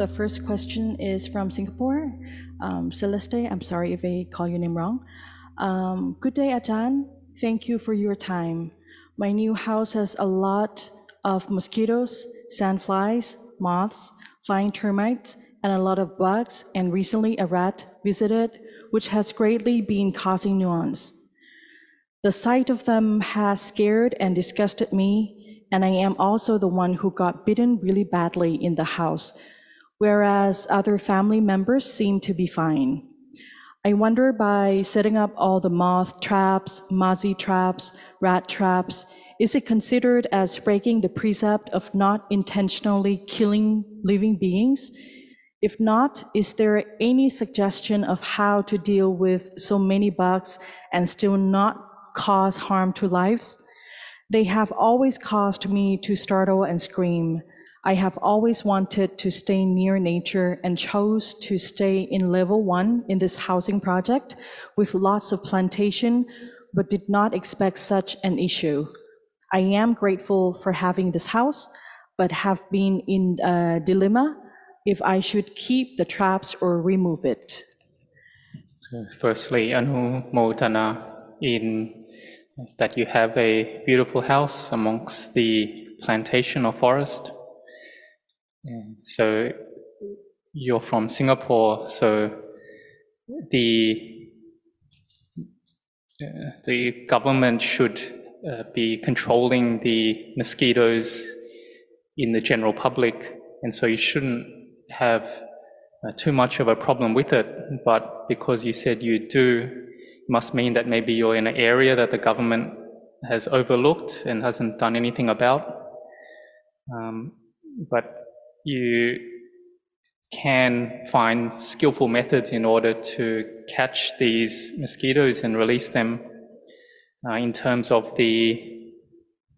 The first question is from Singapore. Um, Celeste, I'm sorry if I call your name wrong. Um, good day, Ajahn. Thank you for your time. My new house has a lot of mosquitoes, sandflies, moths, flying termites, and a lot of bugs, and recently a rat visited, which has greatly been causing nuance. The sight of them has scared and disgusted me, and I am also the one who got bitten really badly in the house, whereas other family members seem to be fine. I wonder by setting up all the moth traps, mozzie traps, rat traps, is it considered as breaking the precept of not intentionally killing living beings? If not, is there any suggestion of how to deal with so many bugs and still not cause harm to lives? They have always caused me to startle and scream. I have always wanted to stay near nature and chose to stay in level one in this housing project with lots of plantation, but did not expect such an issue. I am grateful for having this house, but have been in a dilemma if I should keep the traps or remove it. Firstly, Anumodana, in that you have a beautiful house amongst the plantation or forest. So you're from Singapore, so the uh, the government should uh, be controlling the mosquitoes in the general public, and so you shouldn't have uh, too much of a problem with it. But because you said you do, must mean that maybe you're in an area that the government has overlooked and hasn't done anything about. Um, but you can find skillful methods in order to catch these mosquitoes and release them. Uh, in terms of the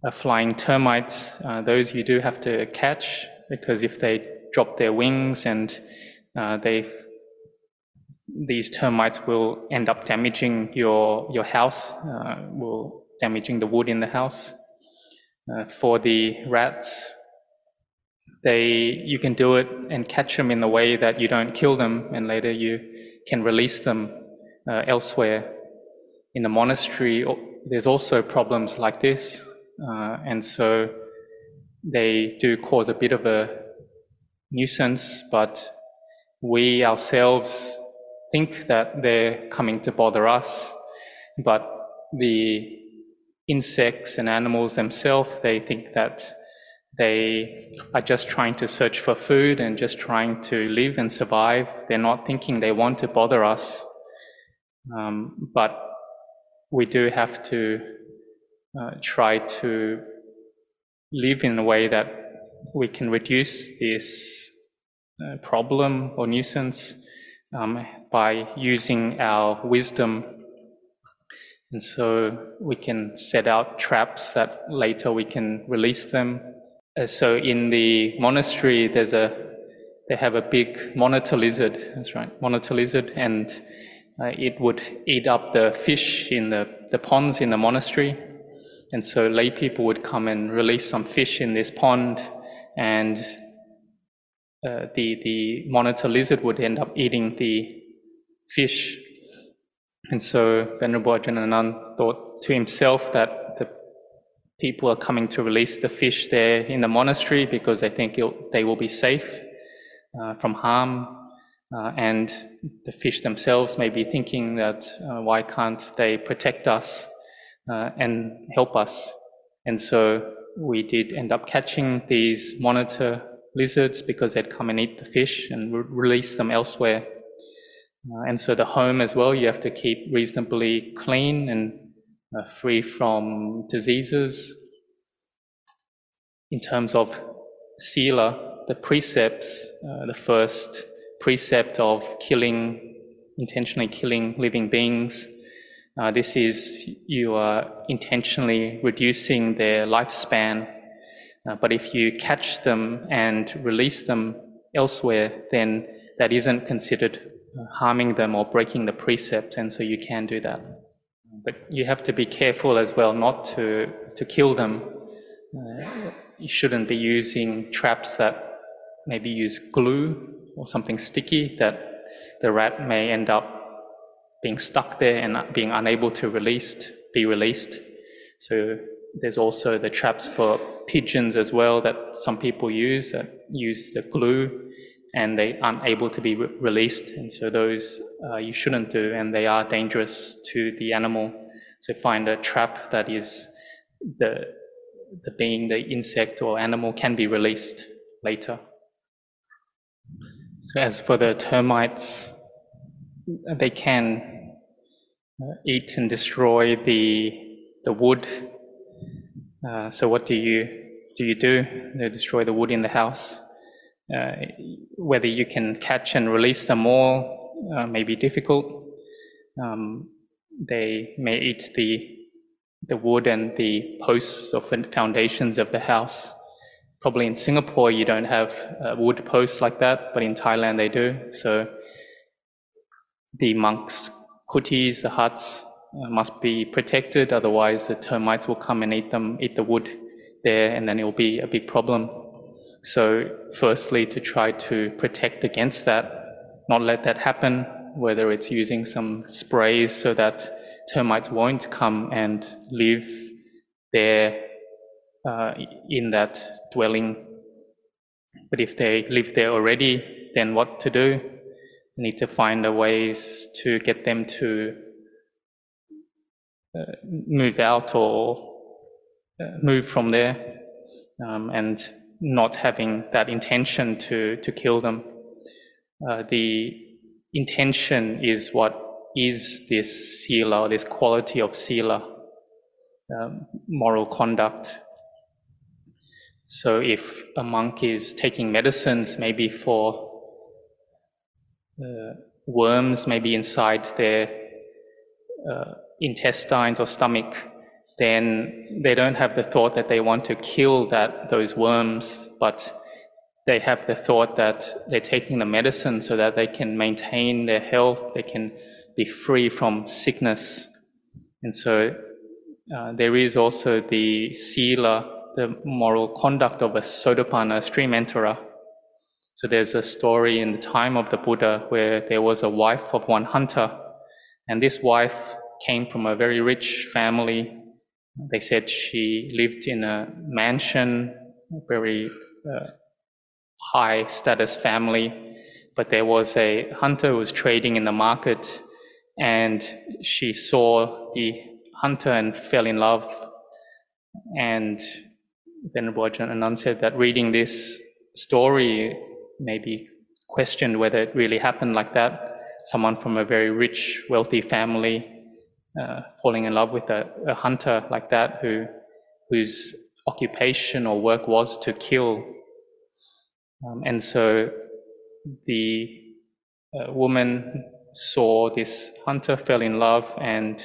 uh, flying termites, uh, those you do have to catch because if they drop their wings and uh, they these termites will end up damaging your your house, uh, will damaging the wood in the house. Uh, for the rats, they you can do it and catch them in the way that you don't kill them, and later you can release them uh, elsewhere. In the monastery, there's also problems like this, uh, and so they do cause a bit of a nuisance. But we ourselves think that they're coming to bother us, but the insects and animals themselves, they think that they are just trying to search for food and just trying to live and survive. They're not thinking they want to bother us. Um, but we do have to uh, try to live in a way that we can reduce this uh, problem or nuisance um, by using our wisdom. And so we can set out traps that later we can release them uh, so in the monastery, there's a they have a big monitor lizard. That's right, monitor lizard, and uh, it would eat up the fish in the, the ponds in the monastery. And so lay people would come and release some fish in this pond, and uh, the the monitor lizard would end up eating the fish. And so Venerable Ajahn thought to himself that people are coming to release the fish there in the monastery because they think they will be safe uh, from harm. Uh, and the fish themselves may be thinking that uh, why can't they protect us uh, and help us? And so we did end up catching these monitor lizards because they'd come and eat the fish and re- release them elsewhere. Uh, and so the home as well, you have to keep reasonably clean and uh, free from diseases. In terms of sila, the precepts, uh, the first precept of killing, intentionally killing living beings, uh, this is you are intentionally reducing their lifespan. Uh, but if you catch them and release them elsewhere, then that isn't considered uh, harming them or breaking the precept, and so you can do that. But you have to be careful as well not to, to kill them. Uh, you shouldn't be using traps that maybe use glue or something sticky that the rat may end up being stuck there and being unable to released, be released. So there's also the traps for pigeons as well that some people use that use the glue and they aren't able to be re- released. And so those uh, you shouldn't do, and they are dangerous to the animal. So find a trap that is the the being, the insect or animal can be released later. So as for the termites, they can uh, eat and destroy the the wood. Uh, so what do you do? You do they destroy the wood in the house. Uh, whether you can catch and release them all uh, may be difficult. Um, they may eat the the wood and the posts or foundations of the house. Probably in Singapore you don't have wood posts like that, but in Thailand they do. So the monks' kutis, the huts, uh, must be protected. Otherwise, the termites will come and eat them, eat the wood there, and then it will be a big problem. So, firstly, to try to protect against that, not let that happen. Whether it's using some sprays so that termites won't come and live there uh, in that dwelling. But if they live there already, then what to do? We need to find a ways to get them to uh, move out or uh, move from there, um, and not having that intention to to kill them. Uh, the intention is what is this sila, this quality of sila, um, moral conduct. So if a monk is taking medicines, maybe for uh, worms maybe inside their uh, intestines or stomach, then they don't have the thought that they want to kill that those worms, but they have the thought that they're taking the medicine so that they can maintain their health, they can be free from sickness. And so uh, there is also the sila, the moral conduct of a Sotapanna, a stream enterer, so there's a story in the time of the Buddha where there was a wife of one hunter, and this wife came from a very rich family. They said she lived in a mansion, a very uh, high status family, but there was a hunter who was trading in the market, and she saw the hunter and fell in love. And Venerable Ajahn Anan said that reading this story maybe questioned whether it really happened like that. Someone from a very rich, wealthy family uh, falling in love with a, a, hunter like that who whose occupation or work was to kill. Um, and so the uh, woman saw this hunter, fell in love, and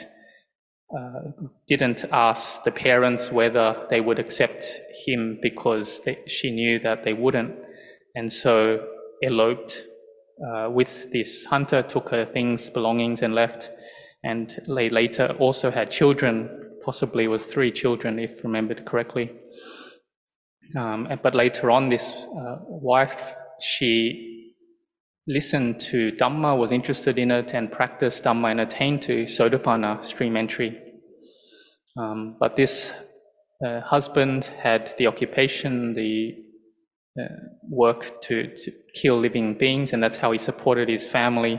uh, didn't ask the parents whether they would accept him because they, she knew that they wouldn't and so eloped uh, with this hunter, took her things, belongings, and left. And lay later also had children, possibly was three children, if remembered correctly. Um, but later on, this uh, wife, she listened to Dhamma, was interested in it, and practiced Dhamma and attained to Sotapanna, stream entry. Um, but this uh, husband had the occupation, the uh, work to, to kill living beings, and that's how he supported his family.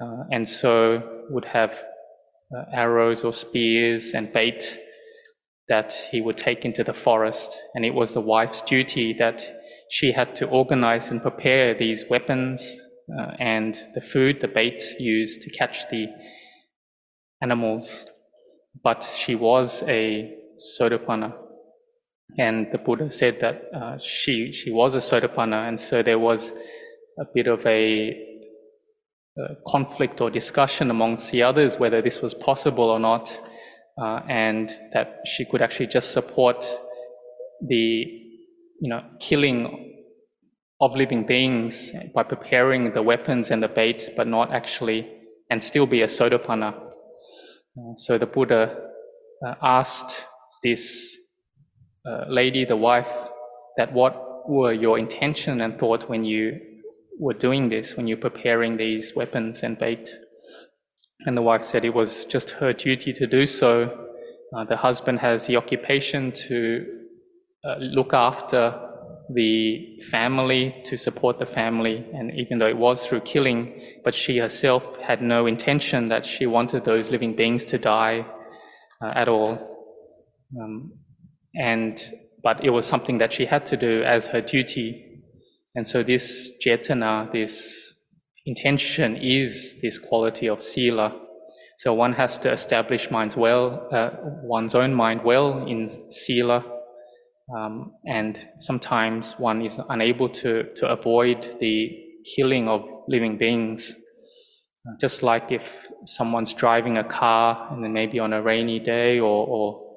Uh, and so would have uh, arrows or spears and bait that he would take into the forest. And it was the wife's duty that she had to organize and prepare these weapons uh, and the food, the bait used to catch the animals. But she was a Sotapanna. And the Buddha said that uh, she she was a Sotapanna, and so there was a bit of a, a, conflict or discussion amongst the others whether this was possible or not, uh, and that she could actually just support the you know killing of living beings by preparing the weapons and the bait, but not actually and still be a Sotapanna. Uh, so the Buddha uh, asked this uh, lady, the wife, that what were your intention and thought when you were doing this, when you're preparing these weapons and bait? And the wife said it was just her duty to do so. Uh, the husband has the occupation to uh, look after the family, to support the family, and even though it was through killing, but she herself had no intention that she wanted those living beings to die uh, at all. Um, and but it was something that she had to do as her duty. And so this cetana, this intention is this quality of sila. So one has to establish minds well, uh, one's own mind well in sila, um, and sometimes one is unable to, to avoid the killing of living beings. Just like if someone's driving a car and then maybe on a rainy day or, or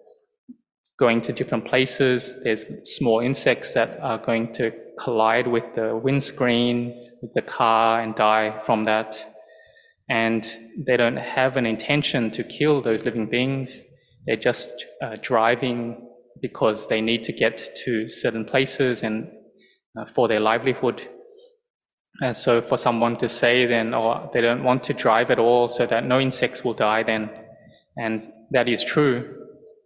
going to different places. There's small insects that are going to collide with the windscreen, with the car, and die from that. And they don't have an intention to kill those living beings. They're just uh, driving because they need to get to certain places and uh, for their livelihood. And so for someone to say then, oh, they don't want to drive at all so that no insects will die then, and that is true,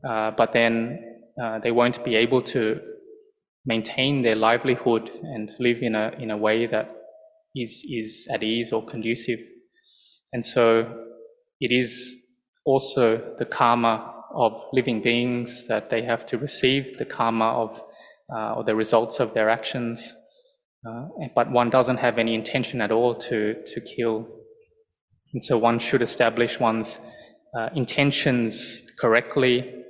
uh, but then uh, they won't be able to maintain their livelihood and live in a in a way that is is at ease or conducive. And so it is also the karma of living beings that they have to receive the karma of uh, or the results of their actions. Uh, but one doesn't have any intention at all to to kill. And so one should establish one's uh, intentions correctly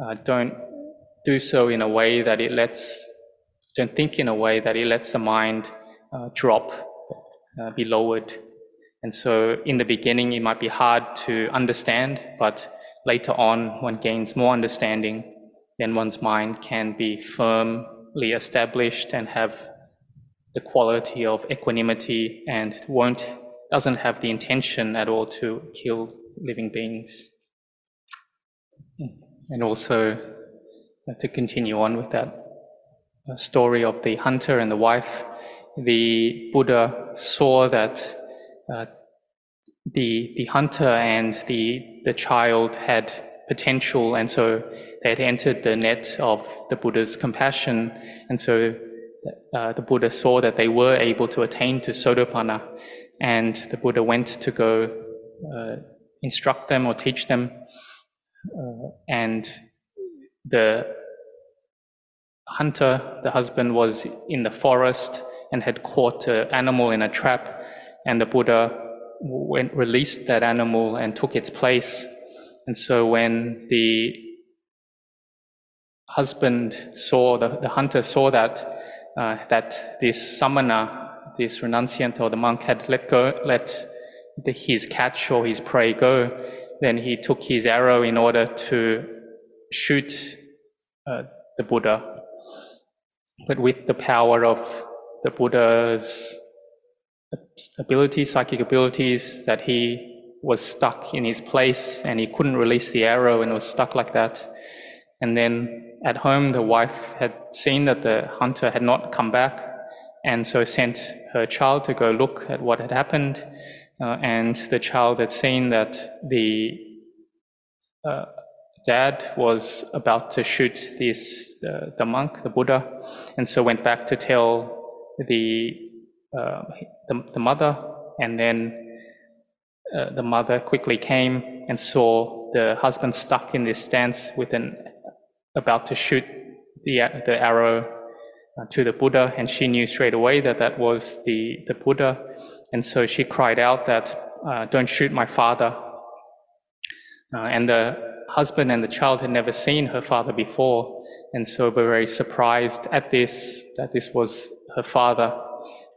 uh, don't do so in a way that it lets, don't think in a way that it lets the mind uh, drop, uh, be lowered. And so in the beginning, it might be hard to understand, but later on, one gains more understanding, then one's mind can be firmly established and have the quality of equanimity and won't, doesn't have the intention at all to kill living beings and also to continue on with that uh, story of the hunter and the wife, the Buddha saw that uh, the the hunter and the the child had potential, and so they had entered the net of the Buddha's compassion, and so uh, the Buddha saw that they were able to attain to Sotapanna, and the Buddha went to go uh, instruct them or teach them uh, and the hunter, the husband, was in the forest and had caught an animal in a trap, and the Buddha went, released that animal and took its place. And so when the husband saw, the, the hunter saw that, uh, that this samana, this renunciant or the monk had let go, let the, his catch or his prey go, then he took his arrow in order to shoot uh, the Buddha. But with the power of the Buddha's abilities, psychic abilities, that he was stuck in his place and he couldn't release the arrow and was stuck like that. And then at home, the wife had seen that the hunter had not come back and so sent her child to go look at what had happened uh, and the child had seen that the uh, dad was about to shoot this uh, the monk, the Buddha, and so went back to tell the uh, the, the, mother, and then uh, the mother quickly came and saw the husband stuck in this stance with an about to shoot the the arrow uh, to the Buddha, and she knew straight away that that was the the Buddha, and so she cried out that, uh, don't shoot my father. Uh, and the husband and the child had never seen her father before, and so were very surprised at this, that this was her father.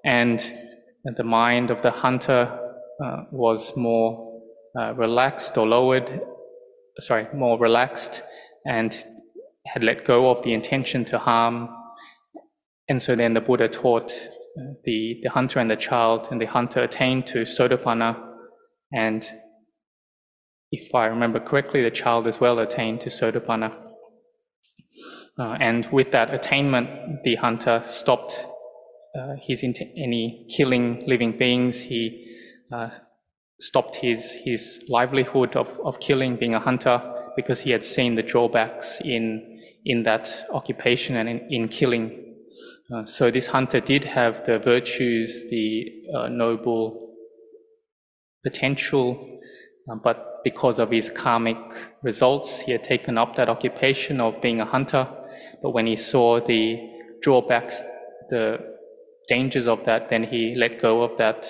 And the mind of the hunter uh, was more uh, relaxed or lowered, sorry, more relaxed, and had let go of the intention to harm. And so then the Buddha taught the, the hunter and the child, and the hunter attained to Sotapanna, and if I remember correctly, the child as well attained to Sotapanna. Uh, and with that attainment, the hunter stopped uh, his any killing living beings. He uh, stopped his his livelihood of, of killing, being a hunter, because he had seen the drawbacks in in that occupation and in, in killing. Uh, so this hunter did have the virtues, the uh, noble potential, but because of his karmic results, he had taken up that occupation of being a hunter. But when he saw the drawbacks, the dangers of that, then he let go of that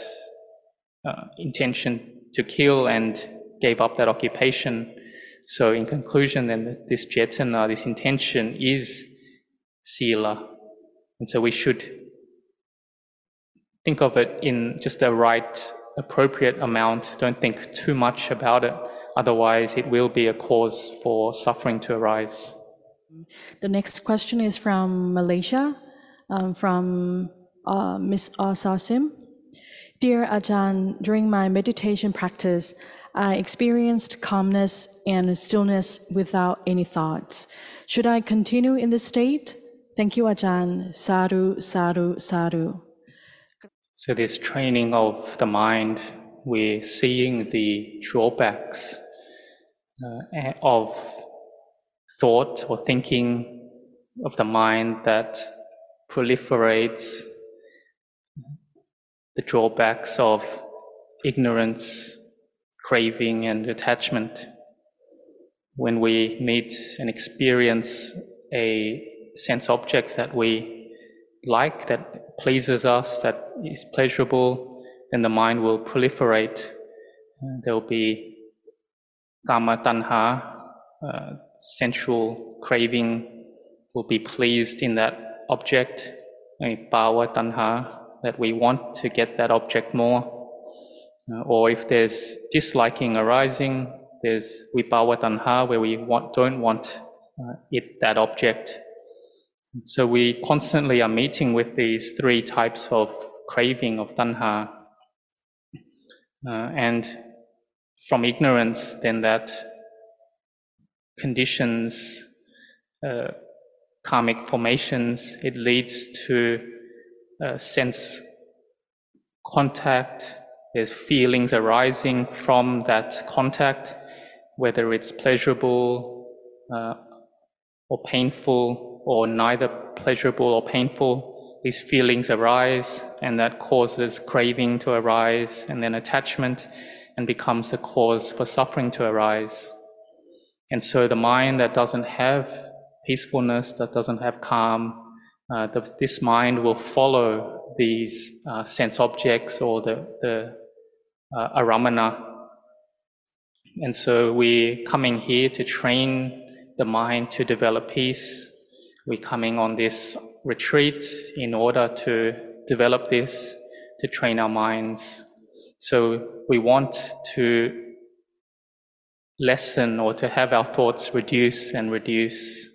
uh, intention to kill and gave up that occupation. So, in conclusion, then this cetana, this intention, is sila, and so we should think of it in just the right, appropriate amount. Don't think too much about it. Otherwise, it will be a cause for suffering to arise. The next question is from Malaysia, um, from uh, Miss Asasim. Dear Ajahn, during my meditation practice, I experienced calmness and stillness without any thoughts. Should I continue in this state? Thank you, Ajahn. Sadhu, sadhu, sadhu. So, this training of the mind, we're seeing the drawbacks uh, of thought or thinking of the mind that proliferates, the drawbacks of ignorance, craving, and attachment. When we meet and experience a sense object that we like, that pleases us, that is pleasurable, then the mind will proliferate. There will be kama tanha, uh, sensual craving, will be pleased in that object, bhava tanha, that we want to get that object more. Uh, or if there's disliking arising, there's vibhava tanha, where we want, don't want uh, it, that object. So we constantly are meeting with these three types of craving of tanha. Uh, and from ignorance, then that conditions uh, karmic formations, it leads to uh, sense contact, there's feelings arising from that contact, whether it's pleasurable uh, or painful or neither pleasurable or painful, these feelings arise, and that causes craving to arise, and then attachment, and becomes the cause for suffering to arise. And so the mind that doesn't have peacefulness, that doesn't have calm, uh, the, this mind will follow these uh, sense objects or the, the uh, aramana. And so we're coming here to train the mind to develop peace, we're coming on this retreat in order to develop this, to train our minds. So we want to lessen or to have our thoughts reduce and reduce.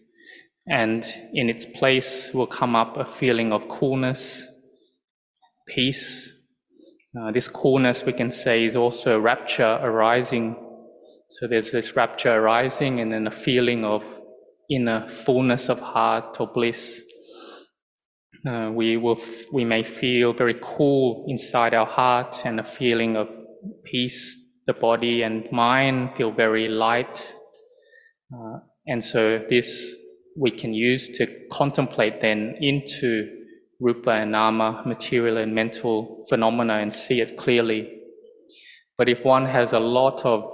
And in its place will come up a feeling of coolness, peace. Uh, this coolness, we can say, is also rapture arising. So there's this rapture arising and then a feeling of in a fullness of heart or bliss. Uh, we will we may feel very cool inside our heart and a feeling of peace. The body and mind feel very light, uh, and so this we can use to contemplate then into rupa and nama, material and mental phenomena, and see it clearly. But if one has a lot of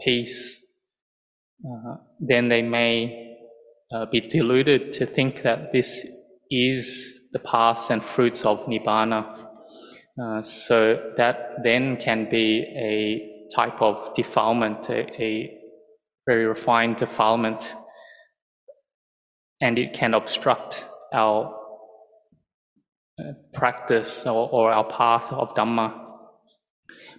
peace, uh, then they may uh, be deluded to think that this is the paths and fruits of nibbana. Uh, so that then can be a type of defilement, a, a very refined defilement, and it can obstruct our uh, practice or, or our path of Dhamma.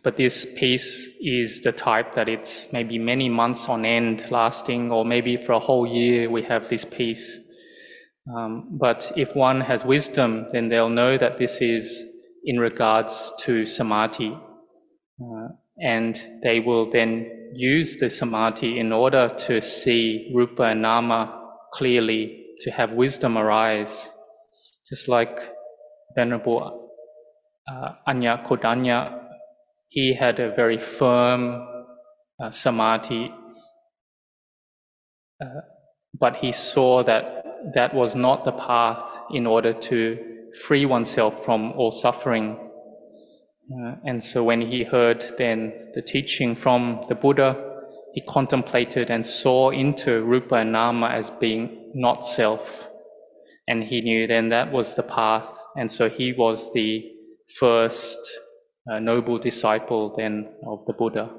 But this peace is the type that it's maybe many months on end lasting, or maybe for a whole year we have this peace. Um, but if one has wisdom, then they'll know that this is in regards to samadhi. Uh, and they will then use the samadhi in order to see rupa and nama clearly, to have wisdom arise. Just like Venerable uh, Anya Kodanya, he had a very firm uh, samadhi, uh, but he saw that that was not the path in order to free oneself from all suffering. Uh, and so when he heard then the teaching from the Buddha, he contemplated and saw into Rupa and Nama as being not self. And he knew then that was the path. And so he was the first uh, noble disciple then of the Buddha.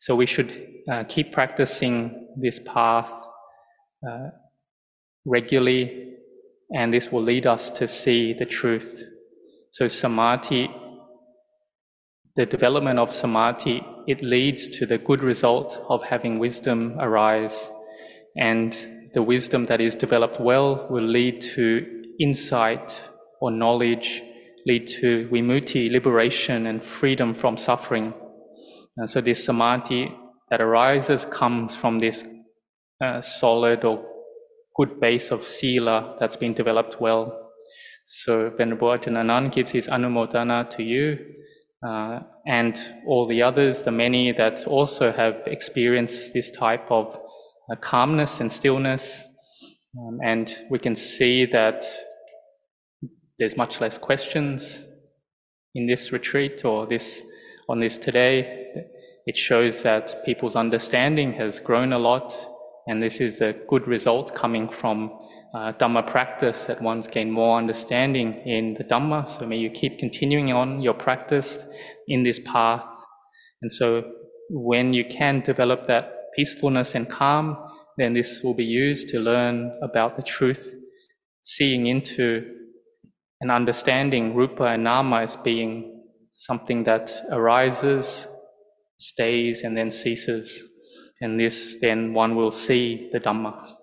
So we should uh, keep practicing this path uh, regularly, and this will lead us to see the truth. So samadhi, the development of samadhi, it leads to the good result of having wisdom arise, and the wisdom that is developed well will lead to insight or knowledge, lead to vimutti, liberation and freedom from suffering. And so this samadhi that arises comes from this uh, solid or good base of sila that's been developed well. So Venerable Ajahn gives his anumodana to you uh, and all the others, the many that also have experienced this type of uh, calmness and stillness. Um, and we can see that there's much less questions in this retreat or this on this today. It shows that people's understanding has grown a lot and this is the good result coming from uh, Dhamma practice that one's gained more understanding in the Dhamma. So may you keep continuing on your practice in this path. And so when you can develop that peacefulness and calm, then this will be used to learn about the truth, seeing into and understanding Rupa and Nama as being something that arises, stays, and then ceases. And this, then one will see the Dhamma.